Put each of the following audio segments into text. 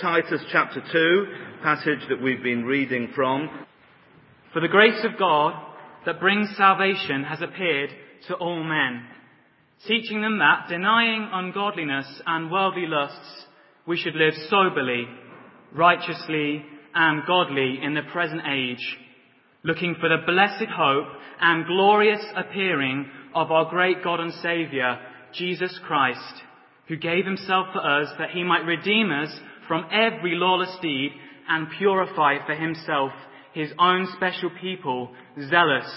Titus chapter 2, passage that we've been reading from. For the grace of God that brings salvation has appeared to all men, teaching them that, denying ungodliness and worldly lusts, we should live soberly, righteously, and godly in the present age, looking for the blessed hope and glorious appearing of our great God and Saviour, Jesus Christ, who gave himself for us that he might redeem us from every lawless deed and purify for himself his own special people, zealous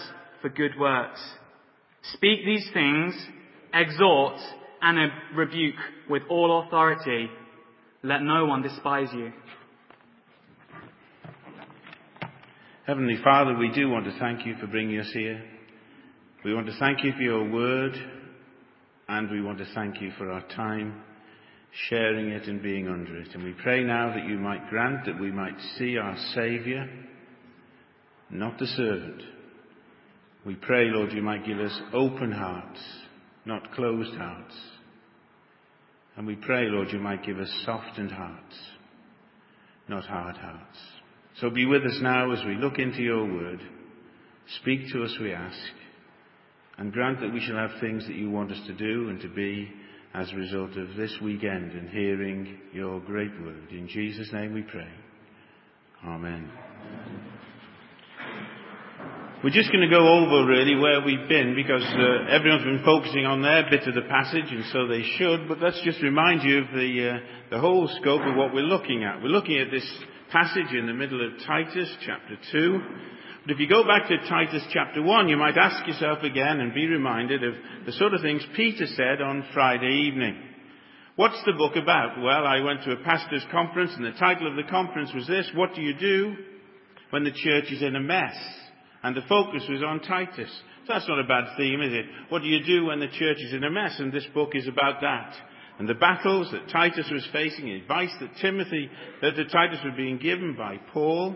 for good works. Speak these things, exhort, and rebuke with all authority. Let no one despise you. Heavenly Father, we do want to thank you for bringing us here. We want to thank you for your word, and we want to thank you for our time sharing it and being under it. And we pray now that you might grant that we might see our Saviour, not the servant. We pray, Lord, you might give us open hearts, not closed hearts. And we pray, Lord, you might give us softened hearts, not hard hearts. So be with us now as we look into your word. Speak to us, we ask. And grant that we shall have things that you want us to do and to be as a result of this weekend and hearing your great word. In Jesus' name we pray. Amen. We're just going to go over really where we've been because uh, everyone's been focusing on their bit of the passage and so they should, but let's just remind you of the, uh, the whole scope of what we're looking at. We're looking at this passage in the middle of Titus chapter 2 but if you go back to Titus chapter 1, you might ask yourself again and be reminded of the sort of things Peter said on Friday evening. What's the book about? Well, I went to a pastor's conference and the title of the conference was this, What do you do when the church is in a mess? And the focus was on Titus. So that's not a bad theme, is it? What do you do when the church is in a mess? And this book is about that. And the battles that Titus was facing, advice that Timothy, that Titus was being given by Paul,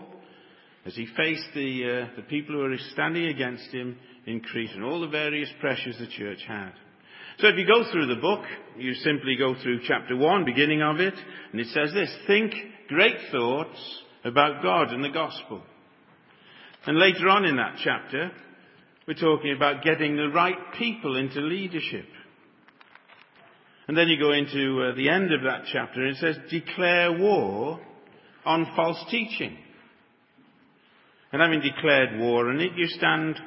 as he faced the, uh, the people who were standing against him in Crete and all the various pressures the church had. So if you go through the book, you simply go through chapter 1, beginning of it, and it says this, think great thoughts about God and the gospel. And later on in that chapter, we're talking about getting the right people into leadership. And then you go into uh, the end of that chapter and it says, declare war on false teaching. And having declared war on it, you stand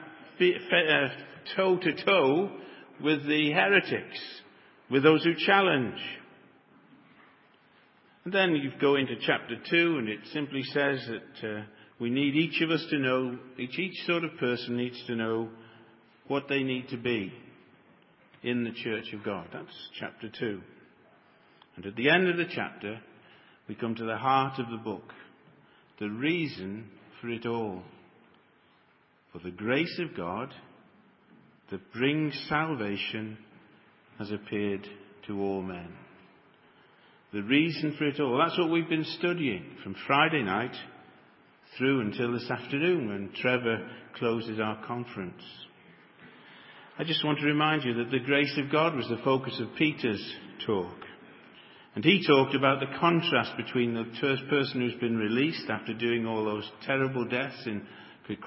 toe to toe with the heretics, with those who challenge. And then you go into chapter 2 and it simply says that uh, we need each of us to know, each, each sort of person needs to know what they need to be in the church of God. That's chapter 2. And at the end of the chapter, we come to the heart of the book. The reason for it all. For the grace of God that brings salvation has appeared to all men. The reason for it all. That's what we've been studying from Friday night through until this afternoon when Trevor closes our conference. I just want to remind you that the grace of God was the focus of Peter's talk. And he talked about the contrast between the first person who's been released after doing all those terrible deaths in,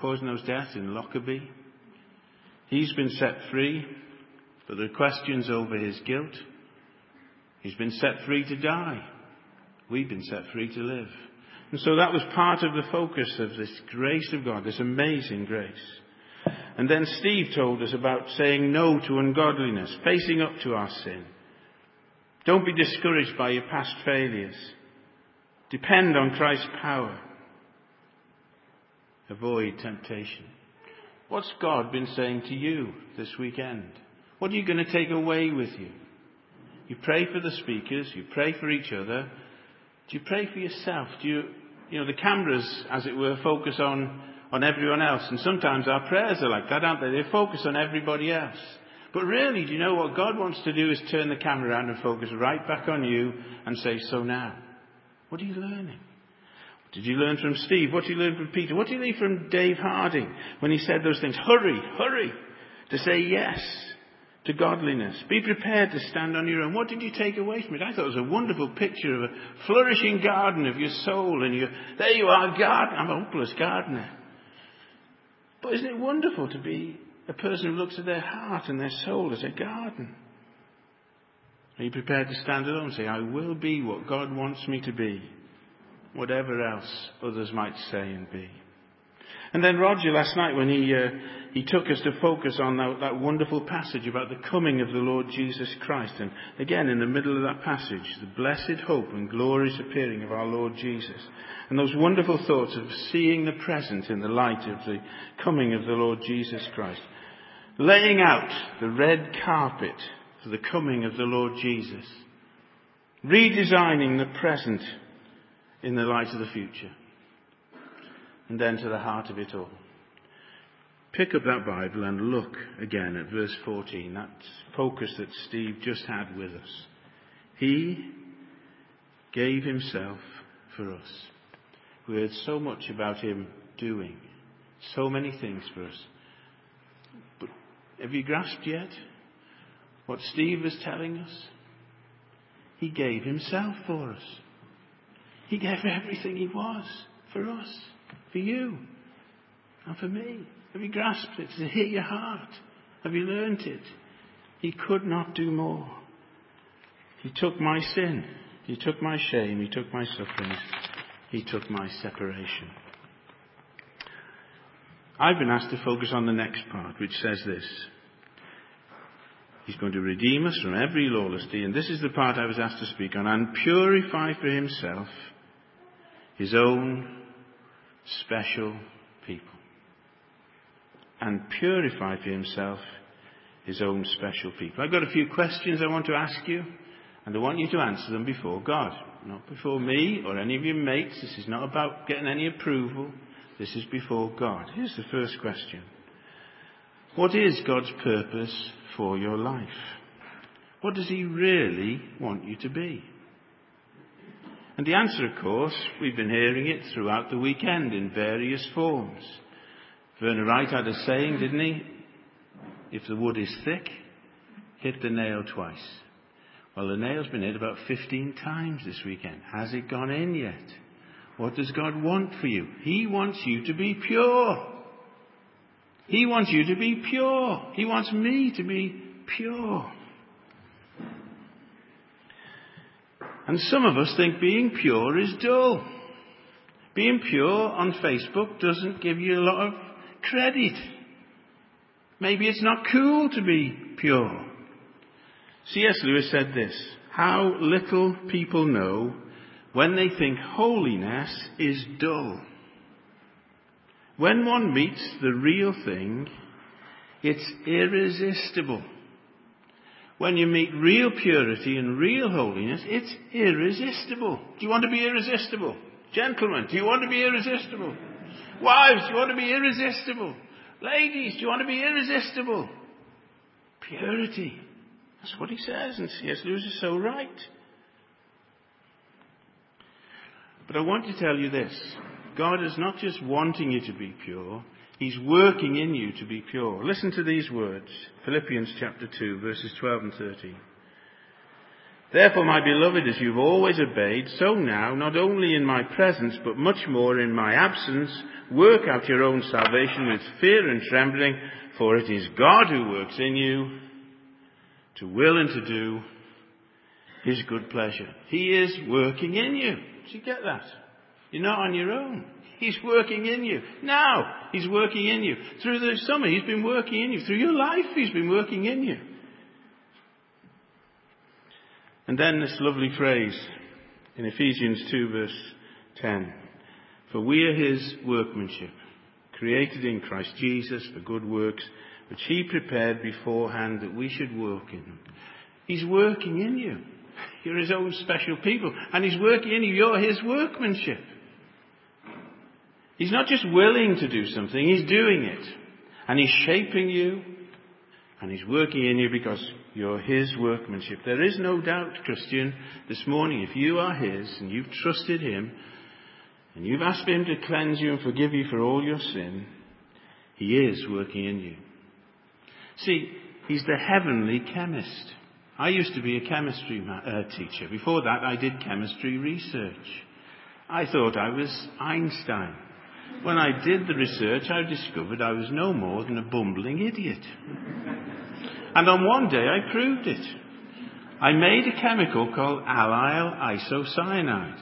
causing those deaths in Lockerbie. He's been set free, but there are questions over his guilt. He's been set free to die. We've been set free to live. And so that was part of the focus of this grace of God, this amazing grace. And then Steve told us about saying no to ungodliness, facing up to our sin, don't be discouraged by your past failures. Depend on Christ's power. Avoid temptation. What's God been saying to you this weekend? What are you going to take away with you? You pray for the speakers, you pray for each other. Do you pray for yourself? Do you, you know, the cameras, as it were, focus on, on everyone else. And sometimes our prayers are like that, aren't they? They focus on everybody else. But really, do you know what God wants to do is turn the camera around and focus right back on you and say, so now, what are you learning? What did you learn from Steve? What did you learn from Peter? What did you learn from Dave Harding when he said those things? Hurry, hurry to say yes to godliness. Be prepared to stand on your own. What did you take away from it? I thought it was a wonderful picture of a flourishing garden of your soul and you, there you are, garden. I'm a hopeless gardener. But isn't it wonderful to be a person who looks at their heart and their soul as a garden? Are you prepared to stand alone and say, I will be what God wants me to be, whatever else others might say and be? And then Roger last night when he, uh, he took us to focus on that, that wonderful passage about the coming of the Lord Jesus Christ. And again, in the middle of that passage, the blessed hope and glorious appearing of our Lord Jesus. And those wonderful thoughts of seeing the present in the light of the coming of the Lord Jesus Christ. Laying out the red carpet for the coming of the Lord Jesus. Redesigning the present in the light of the future and then to the heart of it all. Pick up that Bible and look again at verse 14, that focus that Steve just had with us. He gave himself for us. We heard so much about him doing so many things for us. But have you grasped yet what Steve was telling us? He gave himself for us. He gave everything he was for us for you and for me? Have you grasped it? Does it hit your heart? Have you learnt it? He could not do more. He took my sin. He took my shame. He took my sufferings. He took my separation. I've been asked to focus on the next part, which says this. He's going to redeem us from every lawlessness, and this is the part I was asked to speak on, and purify for himself his own special people and purify for himself his own special people. I've got a few questions I want to ask you, and I want you to answer them before God, not before me or any of your mates. This is not about getting any approval. This is before God. Here's the first question. What is God's purpose for your life? What does He really want you to be? And the answer, of course, we've been hearing it throughout the weekend in various forms. Werner Wright had a saying, didn't he? If the wood is thick, hit the nail twice. Well, the nail's been hit about 15 times this weekend. Has it gone in yet? What does God want for you? He wants you to be pure. He wants you to be pure. He wants me to be pure. And some of us think being pure is dull. Being pure on Facebook doesn't give you a lot of credit. Maybe it's not cool to be pure. C.S. Lewis said this, how little people know when they think holiness is dull. When one meets the real thing, it's irresistible. When you meet real purity and real holiness, it's irresistible. Do you want to be irresistible? Gentlemen, do you want to be irresistible? Wives, do you want to be irresistible? Ladies, do you want to be irresistible? Purity. That's what he says, and C.S. Lewis is so right. But I want to tell you this. God is not just wanting you to be pure, He's working in you to be pure. Listen to these words. Philippians chapter 2 verses 12 and 13. Therefore, my beloved, as you've always obeyed, so now, not only in my presence, but much more in my absence, work out your own salvation with fear and trembling, for it is God who works in you to will and to do his good pleasure. He is working in you. Do you get that? You're not on your own. He's working in you. Now, He's working in you. Through the summer, He's been working in you. Through your life, He's been working in you. And then this lovely phrase in Ephesians 2 verse 10. For we are His workmanship, created in Christ Jesus for good works, which He prepared beforehand that we should work in. He's working in you. You're His own special people. And He's working in you. You're His workmanship. He's not just willing to do something, He's doing it. And He's shaping you, and He's working in you because you're His workmanship. There is no doubt, Christian, this morning, if you are His and you've trusted Him, and you've asked Him to cleanse you and forgive you for all your sin, He is working in you. See, He's the heavenly chemist. I used to be a chemistry ma- uh, teacher. Before that, I did chemistry research. I thought I was Einstein. When I did the research, I discovered I was no more than a bumbling idiot. And on one day, I proved it. I made a chemical called allyl isocyanide.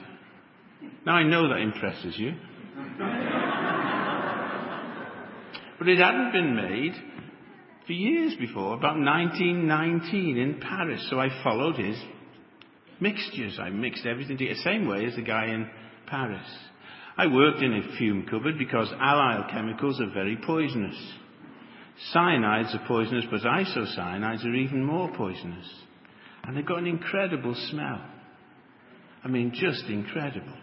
Now, I know that impresses you. but it hadn't been made for years before, about 1919 in Paris. So I followed his mixtures. I mixed everything together, same way as the guy in Paris. I worked in a fume cupboard because allyl chemicals are very poisonous. Cyanides are poisonous, but isocyanides are even more poisonous. And they've got an incredible smell. I mean, just incredible.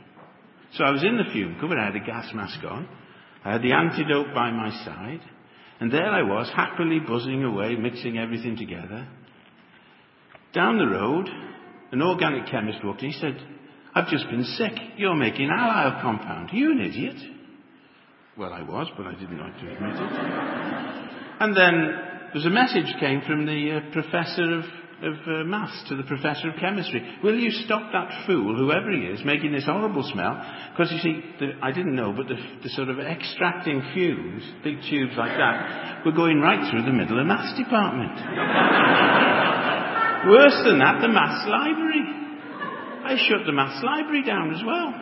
So I was in the fume cupboard, I had a gas mask on, I had the antidote by my side, and there I was, happily buzzing away, mixing everything together. Down the road, an organic chemist walked in. He said, I've just been sick. You're making allyl compound. Are you an idiot? Well, I was, but I didn't like to admit it. and then there's a message came from the uh, professor of of uh, maths to the professor of chemistry. Will you stop that fool, whoever he is, making this horrible smell? Because you see, the, I didn't know, but the, the sort of extracting fumes, big tubes like that, were going right through the middle of the maths department. Worse than that, the maths library. I shut the maths library down as well.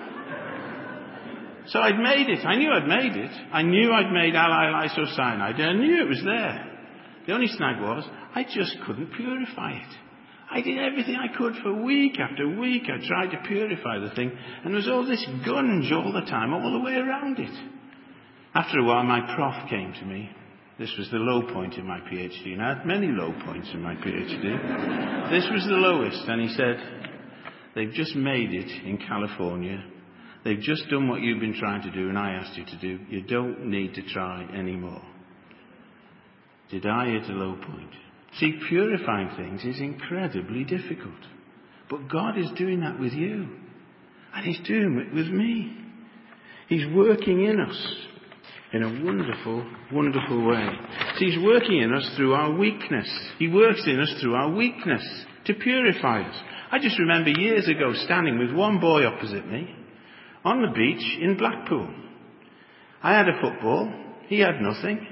So I'd made it. I knew I'd made it. I knew I'd made allyl isocyanide. I knew it was there. The only snag was I just couldn't purify it. I did everything I could for week after week. I tried to purify the thing, and there was all this gunge all the time, all the way around it. After a while, my prof came to me. This was the low point in my PhD, and I had many low points in my PhD. this was the lowest, and he said, They've just made it in California. They've just done what you've been trying to do, and I asked you to do. You don't need to try anymore. Did I hit a low point? See, purifying things is incredibly difficult. But God is doing that with you. And He's doing it with me. He's working in us in a wonderful, wonderful way. See, He's working in us through our weakness. He works in us through our weakness to purify us. I just remember years ago standing with one boy opposite me on the beach in Blackpool. I had a football. He had nothing.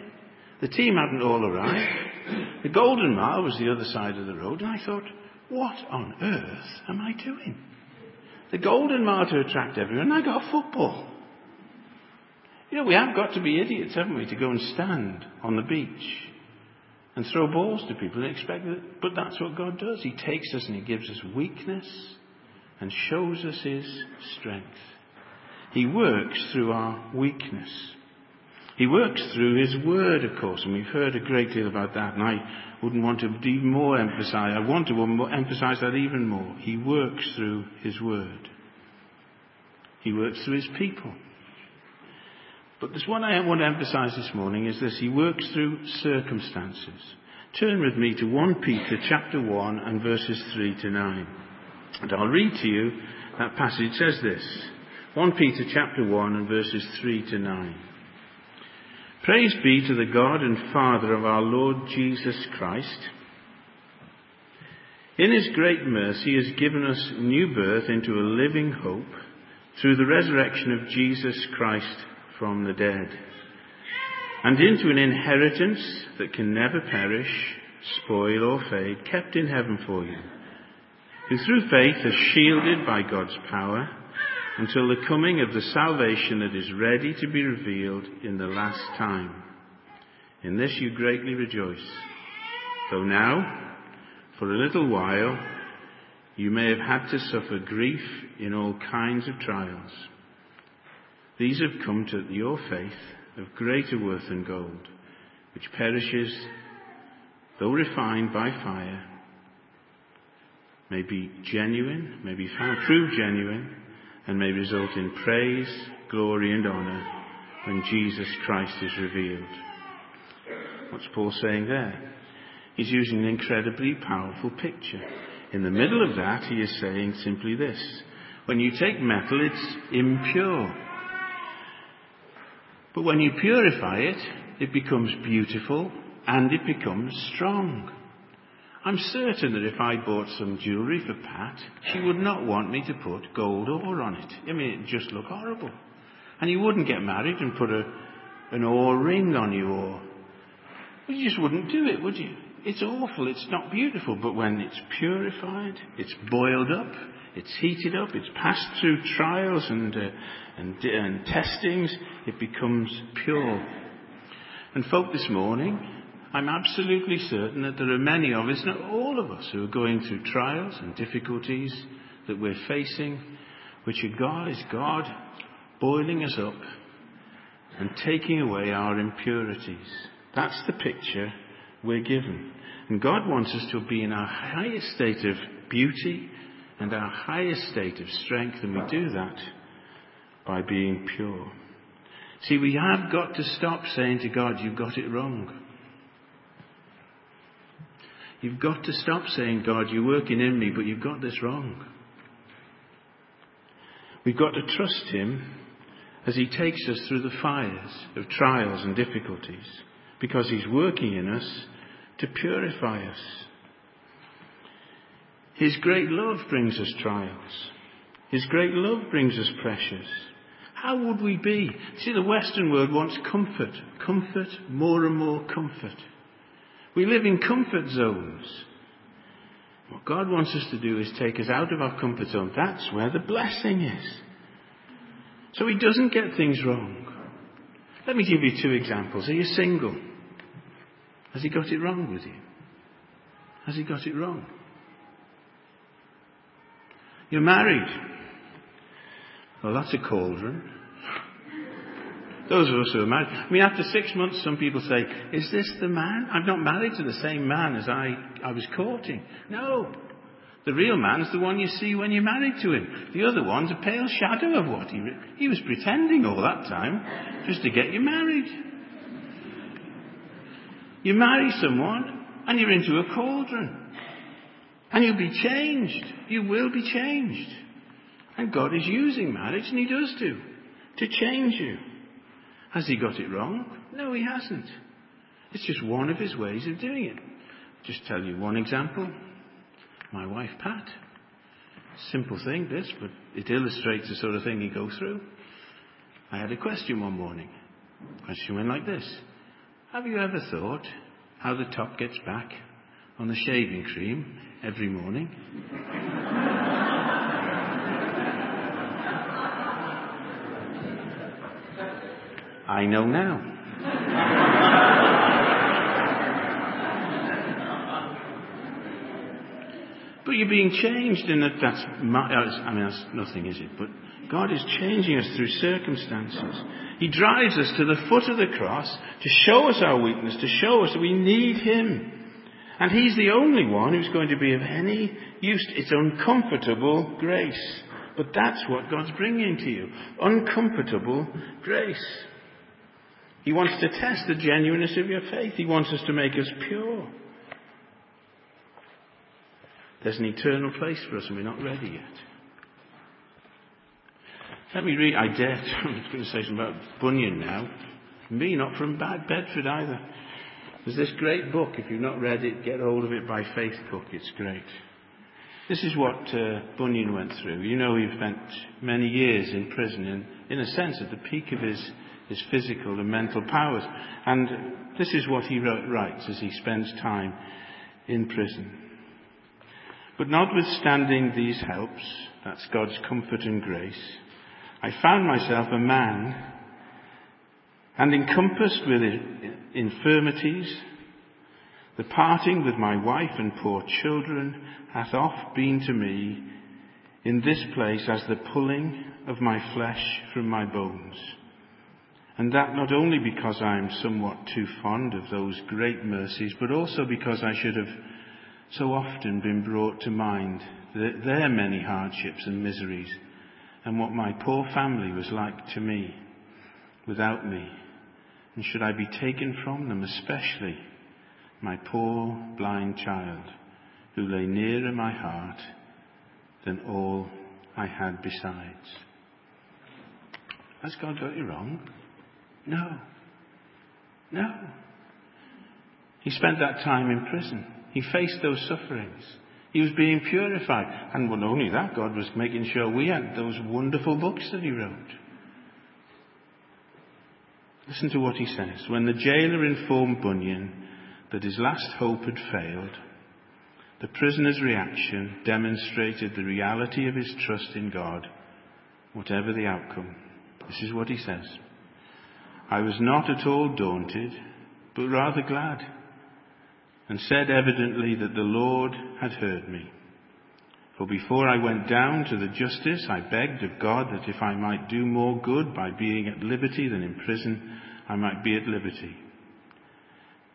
The team hadn't all arrived. The Golden Mile was the other side of the road, and I thought, what on earth am I doing? The Golden Mile to attract everyone, I got football. You know, we have got to be idiots, haven't we, to go and stand on the beach and throw balls to people and expect that. But that's what God does. He takes us and He gives us weakness and shows us His strength. He works through our weakness. He works through His Word, of course, and we've heard a great deal about that, and I wouldn't want to even more emphasize, I want to emphasize that even more. He works through His Word. He works through His people. But there's one I want to emphasize this morning is this. He works through circumstances. Turn with me to 1 Peter chapter 1 and verses 3 to 9. And I'll read to you that passage says this. 1 Peter chapter 1 and verses 3 to 9. Praise be to the God and Father of our Lord Jesus Christ. In his great mercy, he has given us new birth into a living hope through the resurrection of Jesus Christ from the dead, and into an inheritance that can never perish, spoil, or fade, kept in heaven for you, who through faith are shielded by God's power until the coming of the salvation that is ready to be revealed in the last time. In this you greatly rejoice, though now, for a little while, you may have had to suffer grief in all kinds of trials. These have come to your faith of greater worth than gold, which perishes, though refined by fire, may be genuine, may be found true genuine, and may result in praise, glory, and honour when Jesus Christ is revealed. What's Paul saying there? He's using an incredibly powerful picture. In the middle of that, he is saying simply this. When you take metal, it's impure. But when you purify it, it becomes beautiful and it becomes strong. I'm certain that if I bought some jewellery for Pat, she would not want me to put gold ore on it. I mean, it'd just look horrible. And you wouldn't get married and put a, an ore ring on you or, well, you just wouldn't do it, would you? It's awful, it's not beautiful, but when it's purified, it's boiled up, it's heated up, it's passed through trials and, uh, and, and testings, it becomes pure. And folk this morning, I'm absolutely certain that there are many of us, not all of us, who are going through trials and difficulties that we're facing, which are God is God boiling us up and taking away our impurities. That's the picture we're given. And God wants us to be in our highest state of beauty and our highest state of strength, and we do that by being pure. See, we have got to stop saying to God, You've got it wrong. You've got to stop saying, God, you're working in me, but you've got this wrong. We've got to trust Him as He takes us through the fires of trials and difficulties, because He's working in us to purify us. His great love brings us trials. His great love brings us pressures. How would we be? See, the Western world wants comfort, comfort, more and more comfort. We live in comfort zones. What God wants us to do is take us out of our comfort zone. That's where the blessing is. So He doesn't get things wrong. Let me give you two examples. Are you single? Has He got it wrong with you? Has He got it wrong? You're married. Well, that's a cauldron. Those of us who are married. I mean, after six months, some people say, Is this the man? I'm not married to the same man as I, I was courting. No. The real man is the one you see when you're married to him. The other one's a pale shadow of what he, he was pretending all that time just to get you married. You marry someone and you're into a cauldron. And you'll be changed. You will be changed. And God is using marriage, and He does do, to change you. Has He got it wrong? No, He hasn't. It's just one of His ways of doing it. Just tell you one example. My wife, Pat. Simple thing, this, but it illustrates the sort of thing you go through. I had a question one morning. Question went like this. Have you ever thought how the top gets back on the shaving cream every morning? I know now. but you're being changed, and that, that's, uh, I mean, that's nothing, is it? But God is changing us through circumstances. He drives us to the foot of the cross to show us our weakness, to show us that we need Him. And He's the only one who's going to be of any use. It's uncomfortable grace. But that's what God's bringing to you. Uncomfortable grace. He wants to test the genuineness of your faith. He wants us to make us pure. There's an eternal place for us and we're not ready yet. Let me read, I dare, I'm going to say something about Bunyan now. Me, not from Bad Bedford either. There's this great book, if you've not read it, get hold of it by Faith Cook, it's great. This is what uh, Bunyan went through. You know, he spent many years in prison, and in a sense, at the peak of his, his physical and mental powers. And this is what he writes as he spends time in prison. But notwithstanding these helps, that's God's comfort and grace, I found myself a man and encompassed with infirmities, the parting with my wife and poor children hath oft been to me in this place as the pulling of my flesh from my bones. And that not only because I am somewhat too fond of those great mercies, but also because I should have so often been brought to mind their many hardships and miseries, and what my poor family was like to me without me. And should I be taken from them, especially my poor blind child, who lay nearer my heart than all I had besides? Has God got you wrong? No. No. He spent that time in prison. He faced those sufferings. He was being purified. And not only that, God was making sure we had those wonderful books that he wrote. Listen to what he says. When the jailer informed Bunyan that his last hope had failed, the prisoner's reaction demonstrated the reality of his trust in God, whatever the outcome. This is what he says. I was not at all daunted, but rather glad, and said evidently that the Lord had heard me. For before I went down to the justice, I begged of God that if I might do more good by being at liberty than in prison, I might be at liberty.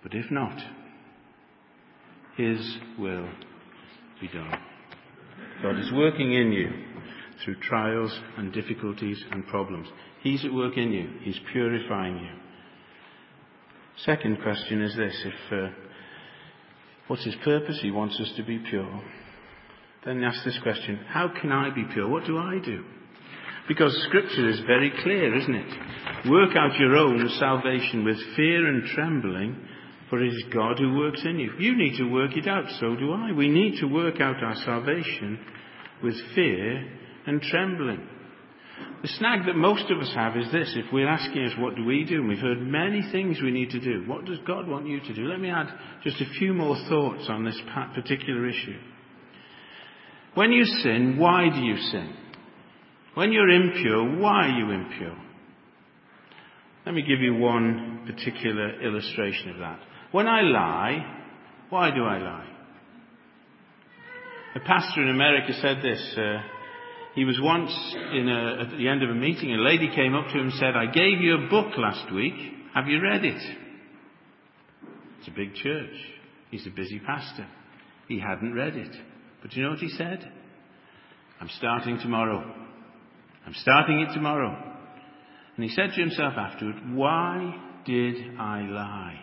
But if not, His will be done. God is working in you through trials and difficulties and problems. He's at work in you. He's purifying you. Second question is this: If uh, what's His purpose? He wants us to be pure. Then ask this question: How can I be pure? What do I do? Because Scripture is very clear, isn't it? Work out your own salvation with fear and trembling, for it is God who works in you. You need to work it out, so do I. We need to work out our salvation with fear and trembling. The snag that most of us have is this. If we're asking us, what do we do? And we've heard many things we need to do. What does God want you to do? Let me add just a few more thoughts on this particular issue. When you sin, why do you sin? When you're impure, why are you impure? Let me give you one particular illustration of that. When I lie, why do I lie? A pastor in America said this. Uh, he was once a, at the end of a meeting, a lady came up to him and said, I gave you a book last week. Have you read it? It's a big church. He's a busy pastor. He hadn't read it. But you know what he said? I'm starting tomorrow. I'm starting it tomorrow. And he said to himself afterward, Why did I lie?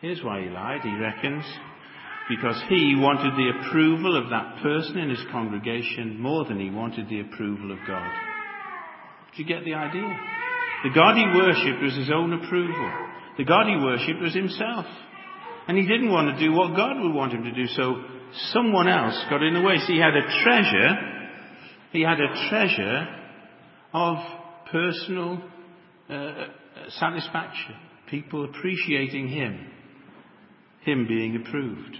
Here's why he lied, he reckons. Because he wanted the approval of that person in his congregation more than he wanted the approval of God. Do you get the idea? The God he worshipped was his own approval. The God he worshipped was himself. And he didn't want to do what God would want him to do, so someone else got in the way. So he had a treasure he had a treasure of personal uh, satisfaction, people appreciating him, him being approved.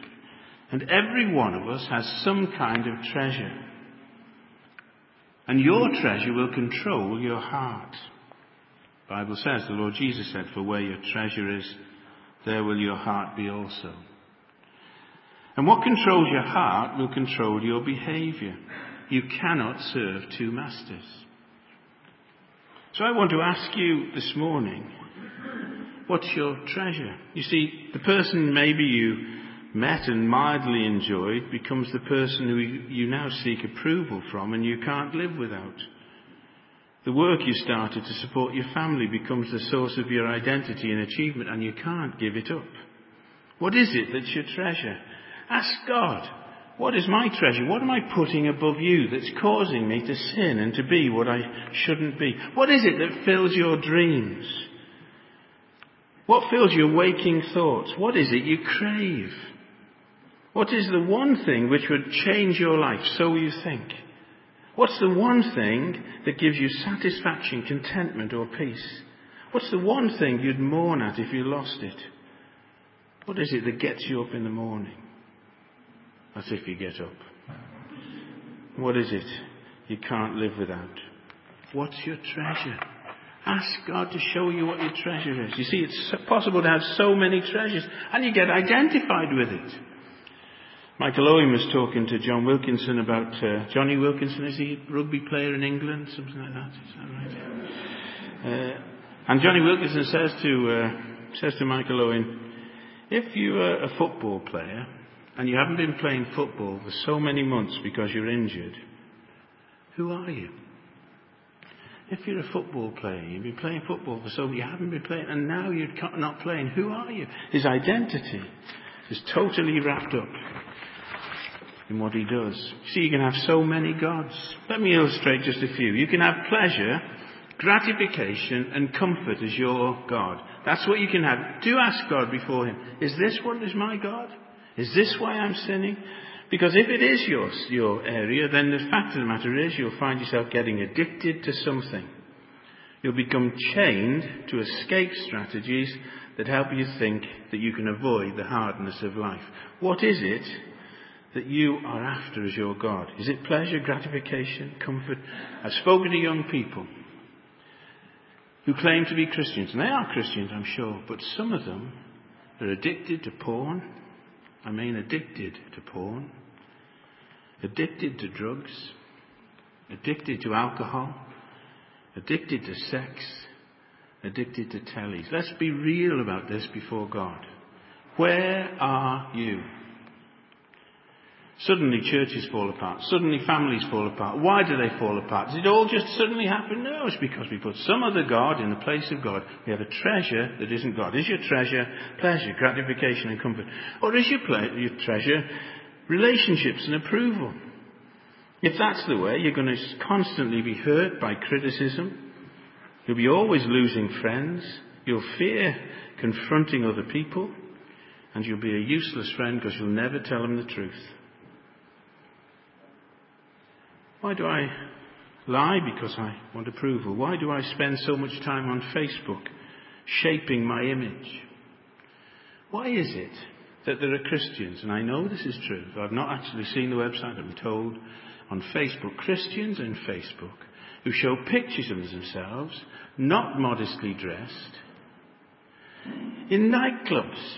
And every one of us has some kind of treasure. And your treasure will control your heart. The Bible says, the Lord Jesus said, for where your treasure is, there will your heart be also. And what controls your heart will control your behavior. You cannot serve two masters. So I want to ask you this morning, what's your treasure? You see, the person maybe you met and mildly enjoyed becomes the person who you now seek approval from and you can't live without. The work you started to support your family becomes the source of your identity and achievement and you can't give it up. What is it that's your treasure? Ask God. What is my treasure? What am I putting above you that's causing me to sin and to be what I shouldn't be? What is it that fills your dreams? What fills your waking thoughts? What is it you crave? What is the one thing which would change your life, so you think? What's the one thing that gives you satisfaction, contentment, or peace? What's the one thing you'd mourn at if you lost it? What is it that gets you up in the morning? That's if you get up. What is it you can't live without? What's your treasure? Ask God to show you what your treasure is. You see, it's possible to have so many treasures, and you get identified with it. Michael Owen was talking to John Wilkinson about uh, Jonny Wilkinson. Is he a rugby player in England? Something like that. Is that right? Uh, and Jonny Wilkinson says to uh, says to Michael Owen, if you are a football player and you haven't been playing football for so many months because you're injured, who are you? If you're a football player, you've been playing football for so long, you haven't been playing, and now you're not playing, who are you? His identity is totally wrapped up in what he does. See, you can have so many gods. Let me illustrate just a few. You can have pleasure gratification and comfort as your God. That's what you can have. Do ask God before Him. Is this what is my God? Is this why I'm sinning? Because if it is your, your area, then the fact of the matter is you'll find yourself getting addicted to something. You'll become chained to escape strategies that help you think that you can avoid the hardness of life. What is it that you are after as your God? Is it pleasure, gratification, comfort? I've spoken to young people who claim to be Christians, and they are Christians, I'm sure, but some of them are addicted to porn. I mean, addicted to porn, addicted to drugs, addicted to alcohol, addicted to sex, addicted to tellies. Let's be real about this before God. Where are you? Suddenly churches fall apart. Suddenly families fall apart. Why do they fall apart? Does it all just suddenly happen? No, it's because we put some other God in the place of God. We have a treasure that isn't God. Is your treasure pleasure, gratification and comfort? Or is your, ple- your treasure relationships and approval? If that's the way, you're going to constantly be hurt by criticism. You'll be always losing friends. You'll fear confronting other people. And you'll be a useless friend because you'll never tell them the truth. Why do I lie? Because I want approval. Why do I spend so much time on Facebook shaping my image? Why is it that there are Christians, and I know this is true, I've not actually seen the website, I'm told, on Facebook, Christians in Facebook, who show pictures of themselves, not modestly dressed, in nightclubs.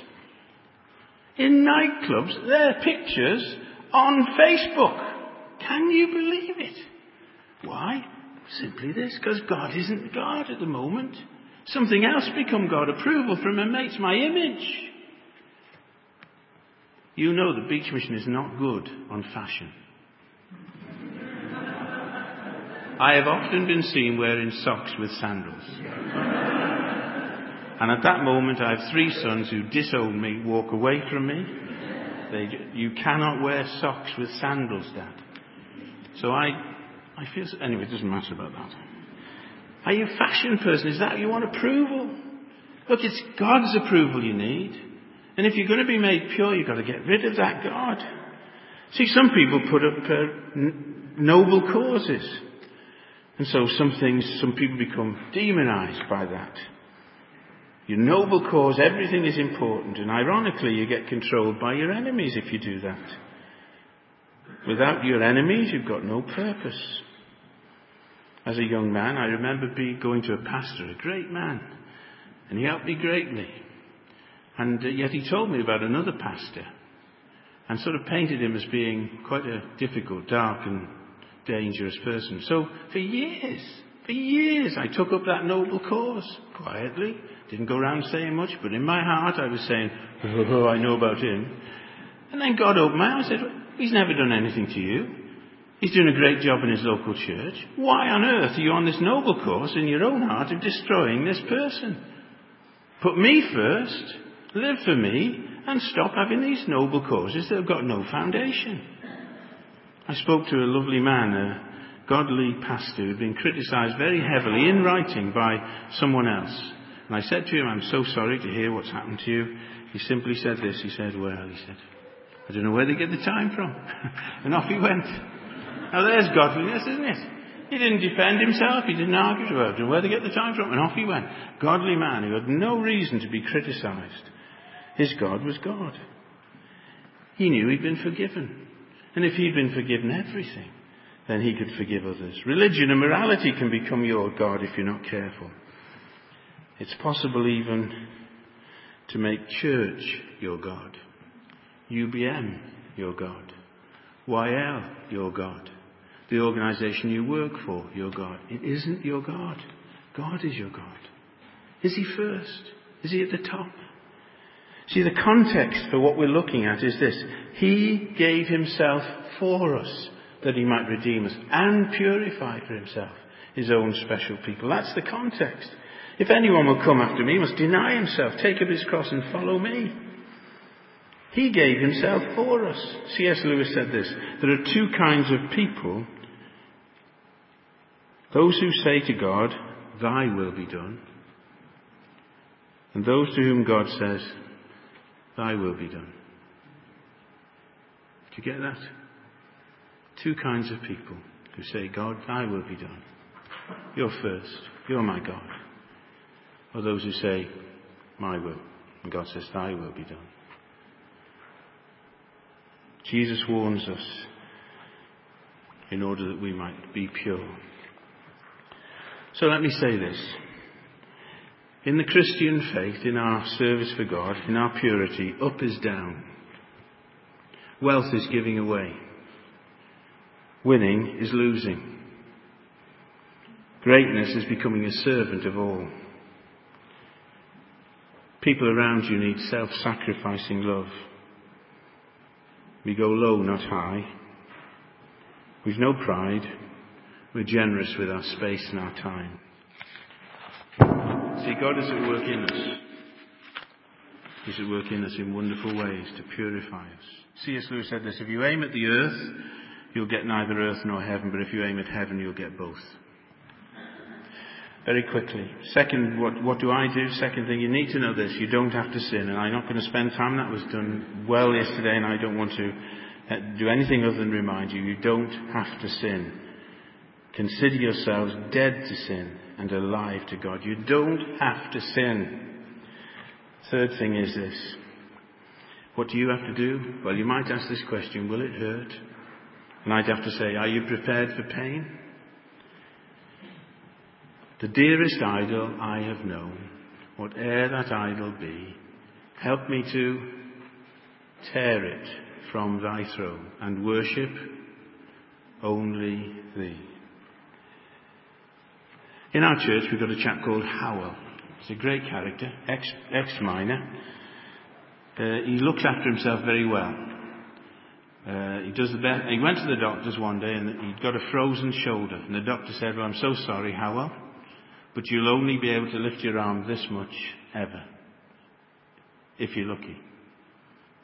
In nightclubs, their pictures on Facebook. Can you believe it? Why? Simply this, because God isn't God at the moment. Something else become God. Approval from a mate's my image. You know the beach mission is not good on fashion. I have often been seen wearing socks with sandals. And at that moment, I have three sons who disown me, walk away from me. They, you cannot wear socks with sandals, Dad. So I, I feel, anyway, it doesn't matter about that. Are you a fashion person? Is that you want approval? Look, it's God's approval you need. And if you're going to be made pure, you've got to get rid of that God. See, some people put up uh, n- noble causes. And so some things, some people become demonized by that. Your noble cause, everything is important. And ironically, you get controlled by your enemies if you do that. Without your enemies, you've got no purpose. As a young man, I remember being, going to a pastor, a great man, and he helped me greatly. And uh, yet he told me about another pastor and sort of painted him as being quite a difficult, dark, and dangerous person. So for years, for years, I took up that noble cause quietly. Didn't go around saying much, but in my heart I was saying, oh, I know about him. And then God opened my eyes and said, He's never done anything to you. He's doing a great job in his local church. Why on earth are you on this noble course in your own heart of destroying this person? Put me first, live for me, and stop having these noble causes that have got no foundation. I spoke to a lovely man, a godly pastor who'd been criticized very heavily in writing by someone else. And I said to him, I'm so sorry to hear what's happened to you. He simply said this. He said, well, he said, I don't know where they get the time from. and off he went. Now there's godliness, isn't it? He didn't defend himself, he didn't argue about it. Where they get the time from, and off he went. Godly man who had no reason to be criticized. His God was God. He knew he'd been forgiven. And if he'd been forgiven everything, then he could forgive others. Religion and morality can become your God if you're not careful. It's possible even to make church your God. UBM, your God. YL, your God. The organization you work for, your God. It isn't your God. God is your God. Is He first? Is He at the top? See, the context for what we're looking at is this. He gave Himself for us that He might redeem us and purify for Himself His own special people. That's the context. If anyone will come after me, he must deny himself, take up his cross and follow me. He gave himself for us. C.S. Lewis said this. There are two kinds of people. Those who say to God, Thy will be done. And those to whom God says, Thy will be done. Do you get that? Two kinds of people who say, God, Thy will be done. You're first. You're my God. Or those who say, My will. And God says, Thy will be done. Jesus warns us in order that we might be pure. So let me say this. In the Christian faith, in our service for God, in our purity, up is down. Wealth is giving away. Winning is losing. Greatness is becoming a servant of all. People around you need self-sacrificing love. We go low, not high. We've no pride. We're generous with our space and our time. See, God is at work in us. He's at work in us in wonderful ways to purify us. C.S. Lewis said this, if you aim at the earth, you'll get neither earth nor heaven, but if you aim at heaven, you'll get both. Very quickly. Second, what, what do I do? Second thing, you need to know this. You don't have to sin. And I'm not going to spend time. That was done well yesterday, and I don't want to uh, do anything other than remind you. You don't have to sin. Consider yourselves dead to sin and alive to God. You don't have to sin. Third thing is this. What do you have to do? Well, you might ask this question, will it hurt? And I'd have to say, are you prepared for pain? The dearest idol I have known, whate'er that idol be, help me to tear it from thy throne and worship only thee. In our church, we've got a chap called Howell. He's a great character, ex, ex-miner. Uh, he looks after himself very well. Uh, he does the best. He went to the doctors one day and he'd got a frozen shoulder. And the doctor said, well, I'm so sorry, Howell. But you'll only be able to lift your arm this much ever. If you're lucky.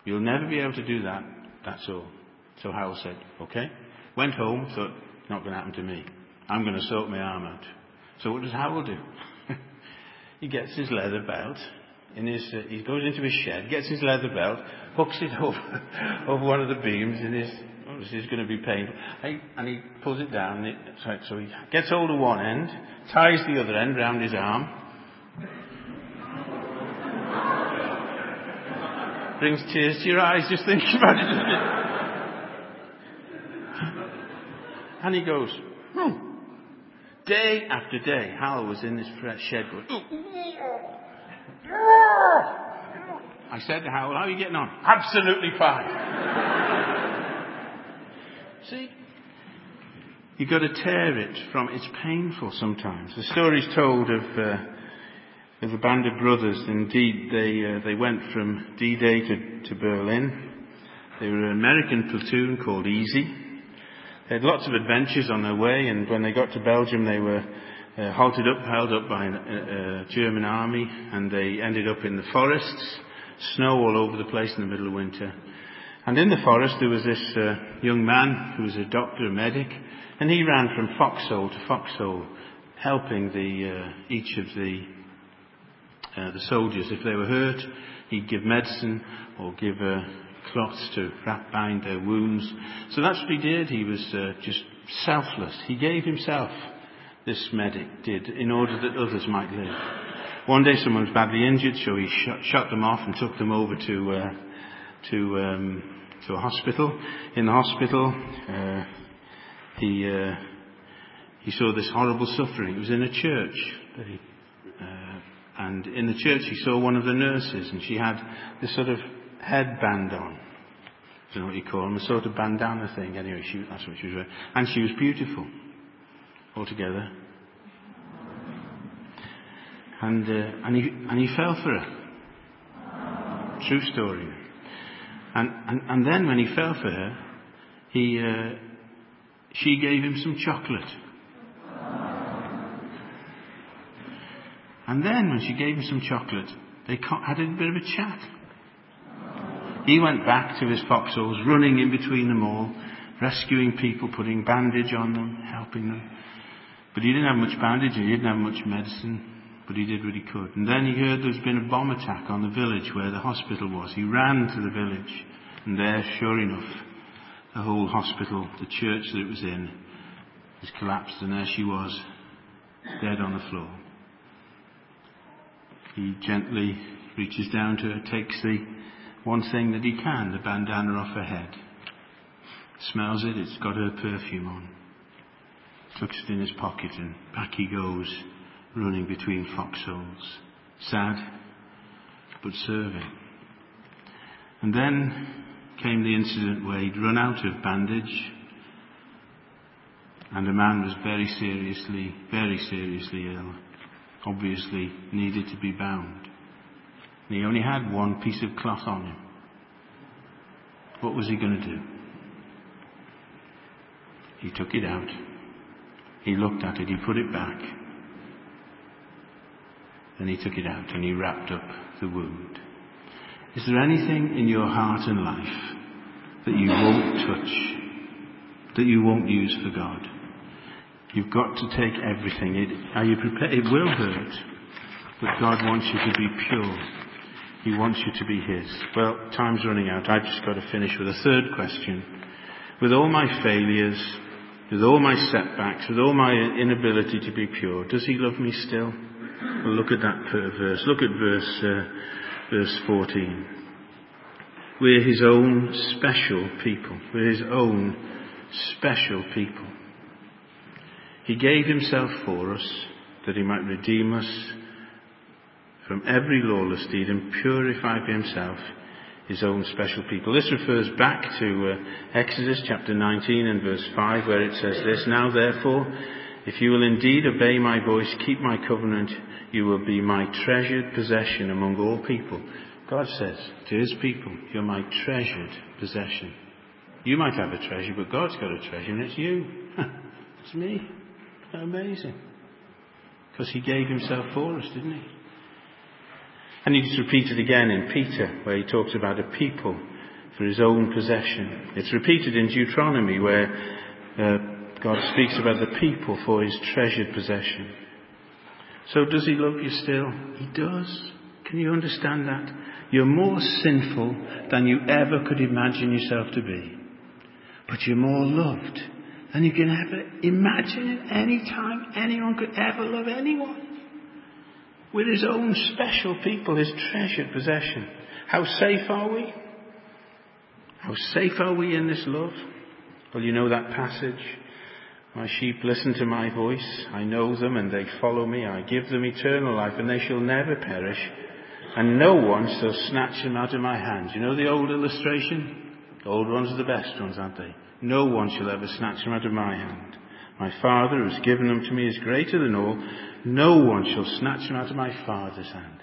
You'll never be able to do that. That's all. So Howell said, okay. Went home, thought, not going to happen to me. I'm going to sort my arm out. So what does Howell do? he gets his leather belt. In his, uh, he goes into his shed, gets his leather belt, hooks it over, over one of the beams in his this is going to be painful. And he pulls it down. It, so he gets hold of one end, ties the other end round his arm, brings tears to your eyes just thinking about it. and he goes, hmm. Day after day, Hal was in this shed going, I said to Hal, how are you getting on? Absolutely fine. See? You've got to tear it from, it's painful sometimes. The story's told of, uh, of a band of brothers. Indeed, they, uh, they went from D-Day to, to Berlin. They were an American platoon called Easy. They had lots of adventures on their way, and when they got to Belgium, they were uh, halted up, held up by a, a German army, and they ended up in the forests, snow all over the place in the middle of winter. And in the forest there was this uh, young man who was a doctor, a medic, and he ran from foxhole to foxhole, helping the, uh, each of the, uh, the soldiers. If they were hurt, he'd give medicine or give uh, cloths to wrap bind their wounds. So that's what he did. He was uh, just selfless. He gave himself, this medic did, in order that others might live. One day someone was badly injured, so he shut, them off and took them over to, uh, to um, to a hospital. In the hospital, uh, he uh, he saw this horrible suffering. It was in a church, he, uh, and in the church he saw one of the nurses, and she had this sort of headband on. I don't know what you call them, a sort of bandana thing. Anyway, she, that's what she was wearing, and she was beautiful altogether. And uh, and he and he fell for her. True story. And, and, and then when he fell for her, he, uh, she gave him some chocolate. And then when she gave him some chocolate, they had a bit of a chat. He went back to his foxholes, running in between them all, rescuing people, putting bandage on them, helping them. But he didn't have much bandaging, he didn't have much medicine, but he did what he could. And then he heard there's been a bomb attack on the village where the hospital was. He ran to the village, and there, sure enough, the whole hospital, the church that it was in, was collapsed, and there she was, dead on the floor. He gently reaches down to her, takes the one thing that he can, the bandana off her head, smells it, it's got her perfume on, tucks it in his pocket, and back he goes, running between foxholes, sad, but serving. And then came the incident where he'd run out of bandage, and a man was very seriously, very seriously ill, obviously needed to be bound. And he only had one piece of cloth on him. What was he going to do? He took it out. He looked at it. He put it back. Then he took it out and he wrapped up the wound. Is there anything in your heart and life that you won't touch, that you won't use for God? You've got to take everything. It, are you prepared? It will hurt, but God wants you to be pure. He wants you to be His. Well, time's running out. I've just got to finish with a third question. With all my failures, with all my setbacks, with all my inability to be pure, does He love me still? Look at that verse. Look at verse, uh, verse 14. We're His own special people. We're His own special people. He gave himself for us that he might redeem us from every lawless deed and purify for himself his own special people. This refers back to uh, Exodus chapter 19 and verse 5 where it says this, Now therefore, if you will indeed obey my voice, keep my covenant, you will be my treasured possession among all people. God says to his people, you're my treasured possession. You might have a treasure, but God's got a treasure and it's you. it's me. Amazing. Because he gave himself for us, didn't he? And he just repeated again in Peter, where he talks about a people for his own possession. It's repeated in Deuteronomy, where uh, God speaks about the people for his treasured possession. So does he love you still? He does. Can you understand that? You're more sinful than you ever could imagine yourself to be. But you're more loved than you can ever imagine at any time anyone could ever love anyone. With his own special people, his treasured possession. How safe are we? How safe are we in this love? Well, you know that passage. My sheep listen to my voice. I know them and they follow me. I give them eternal life and they shall never perish. And no one shall snatch them out of my hand. You know the old illustration? The old ones are the best ones, aren't they? No one shall ever snatch them out of my hand. My Father who has given them to me is greater than all. No one shall snatch them out of my Father's hand.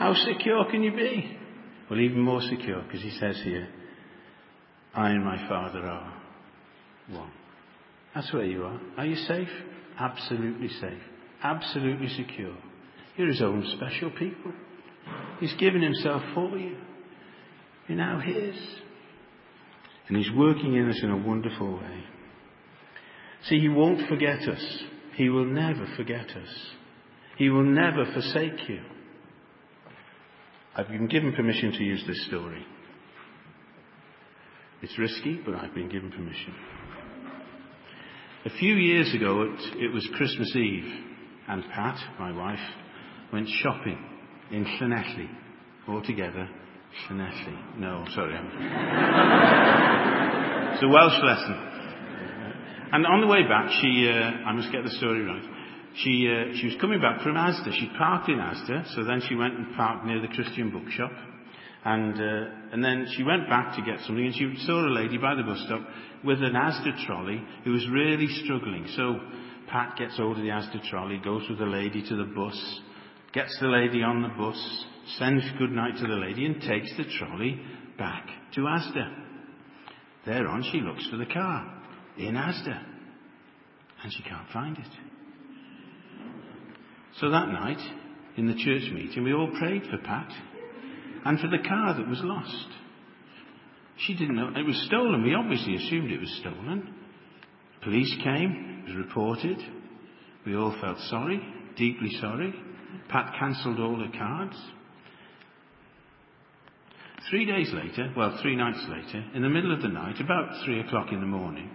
How secure can you be? Well, even more secure, because he says here, I and my Father are one. That's where you are. Are you safe? Absolutely safe. Absolutely secure. You're his own special people. He's given himself for you. You're now his. And He's working in us in a wonderful way. See, He won't forget us. He will never forget us. He will never forsake you. I've been given permission to use this story. It's risky, but I've been given permission. A few years ago, it, it was Christmas Eve, and Pat, my wife, went shopping in Llanelli, all together Llanelli. No, sorry. it's a Welsh lesson. And on the way back, she, uh, I must get the story right. She, uh, she was coming back from Asda. She parked in Asda, so then she went and parked near the Christian bookshop. And, uh, and then she went back to get something and she saw a lady by the bus stop with an Asda trolley who was really struggling. So Pat gets hold of the Asda trolley, goes with the lady to the bus, gets the lady on the bus, sends good night to the lady and takes the trolley back to Asda. Thereon she looks for the car in Asda and she can't find it. So that night in the church meeting we all prayed for Pat and for the car that was lost. She didn't know it was stolen. We obviously assumed it was stolen. Police came, it was reported. We all felt sorry, deeply sorry. Pat cancelled all her cards. Three days later, well, three nights later, in the middle of the night, about three o'clock in the morning,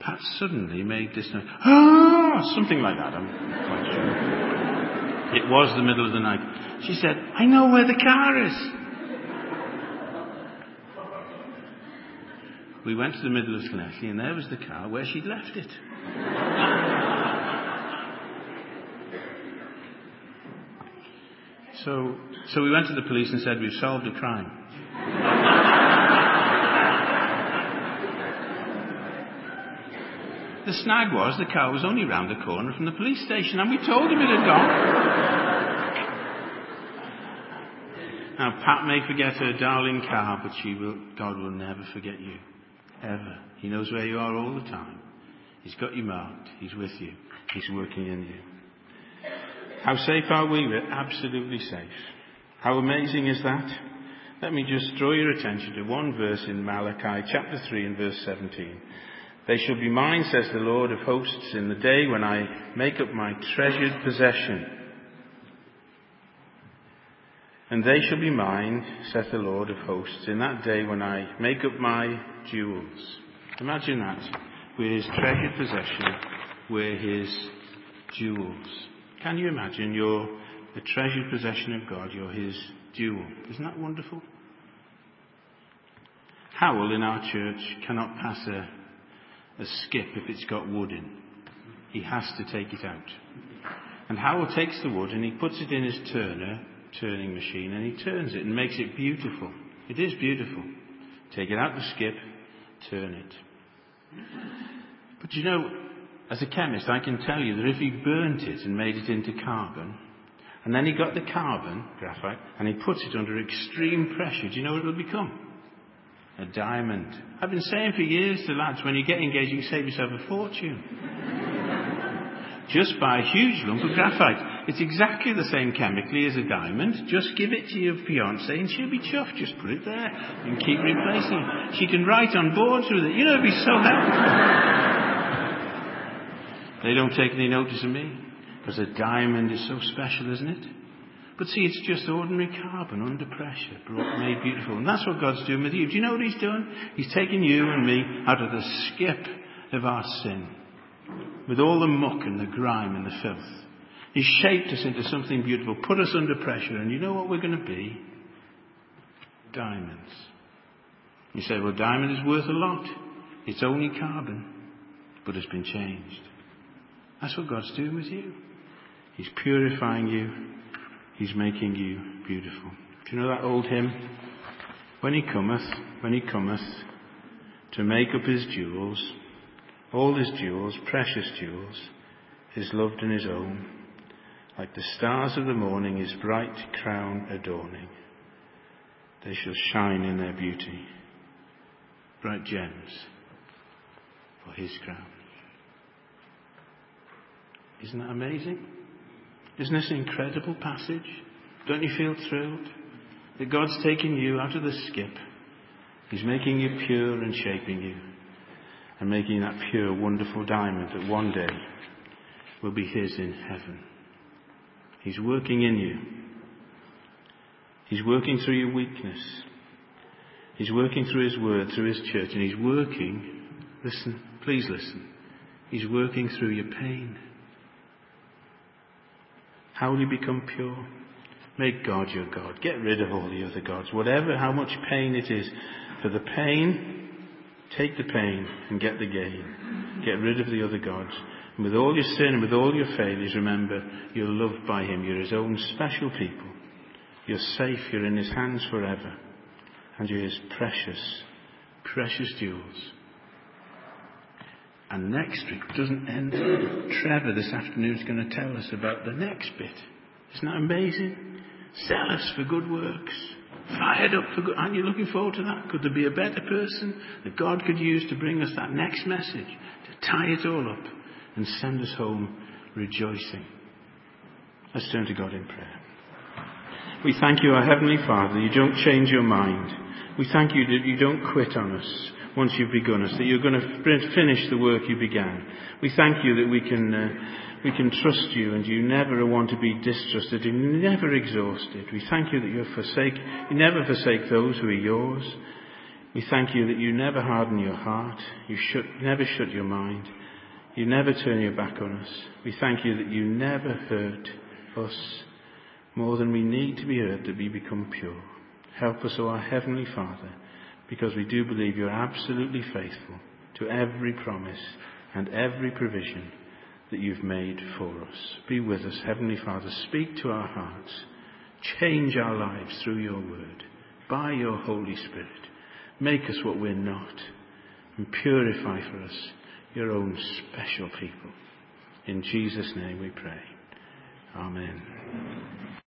Pat suddenly made this noise, ah, something like that, I'm quite sure. It was the middle of the night. She said, I know where the car is. We went to the middle of Llanelli and there was the car where she'd left it. so, so we went to the police and said, we've solved a crime. the snag was the car was only round the corner from the police station and we told him it had gone. Now, Pat may forget her darling car, but she will, God will never forget you. Ever. He knows where you are all the time. He's got you marked. He's with you. He's working in you. How safe are we? We're absolutely safe. How amazing is that? Let me just draw your attention to one verse in Malachi chapter 3 and verse 17. They shall be mine, says the Lord of hosts, in the day when I make up my treasured possession. And they shall be mine, saith the Lord of hosts, in that day when I make up my jewels. Imagine that. We're his treasured possession. We're his jewels. Can you imagine you're the treasured possession of God? You're his jewel. Isn't that wonderful? Howell in our church cannot pass a, a skip if it's got wood in. He has to take it out. And Howell takes the wood and he puts it in his turner, turning machine, and he turns it and makes it beautiful. It is beautiful. Take it out the skip, turn it. But you know, as a chemist, I can tell you that if he burnt it and made it into carbon, and then he got the carbon, graphite, and he put it under extreme pressure, do you know what it will become? A diamond. I've been saying for years to lads, when you get engaged, you save yourself a fortune. Just buy a huge lump of graphite. It's exactly the same chemically as a diamond. Just give it to your fiance and she'll be chuffed. Just put it there and keep replacing it. She can write on boards with it. You know, it'd be so happy. they don't take any notice of me because a diamond is so special, isn't it? But see, it's just ordinary carbon under pressure, brought, made beautiful. And that's what God's doing with you. Do you know what He's doing? He's taking you and me out of the skip of our sin with all the muck and the grime and the filth. He shaped us into something beautiful, put us under pressure, and you know what we're going to be? Diamonds. You say, well, diamond is worth a lot. It's only carbon, but it's been changed. That's what God's doing with you. He's purifying you. He's making you beautiful. Do you know that old hymn? When he cometh, when he cometh to make up his jewels, all his jewels, precious jewels, his loved and his own, like the stars of the morning, his bright crown adorning. They shall shine in their beauty, bright gems for his crown. Isn't that amazing? Isn't this an incredible passage? Don't you feel thrilled that God's taking you out of the skip? He's making you pure and shaping you and making that pure, wonderful diamond that one day will be His in heaven. He's working in you. He's working through your weakness. He's working through His Word, through His church, and He's working, listen, please listen, He's working through your pain. How will you become pure? Make God your God. Get rid of all the other gods. Whatever, how much pain it is. For the pain, Take the pain and get the gain. Get rid of the other gods. With all your sin and with all your failures, remember, you're loved by Him. You're His own special people. You're safe. You're in His hands forever. And you're His precious, precious jewels. And next week doesn't end. Trevor this afternoon is going to tell us about the next bit. Isn't that amazing? Zealous for good works. Fired up for good. Aren't you looking forward to that? Could there be a better person that God could use to bring us that next message, to tie it all up and send us home rejoicing? Let's turn to God in prayer. We thank you, our Heavenly Father, you don't change your mind. We thank you that you don't quit on us once you've begun us, that you're going to finish the work you began. We thank you that we can, uh, we can trust you and you never want to be distrusted and never exhausted. We thank you that you forsake, you never forsake those who are yours. We thank you that you never harden your heart. You shut, never shut your mind. You never turn your back on us. We thank you that you never hurt us more than we need to be hurt to be become pure. Help us, O our Heavenly Father, because we do believe you're absolutely faithful to every promise and every provision that you've made for us. Be with us, Heavenly Father. Speak to our hearts. Change our lives through your word, by your Holy Spirit. Make us what we're not, and purify for us your own special people. In Jesus' name we pray. Amen.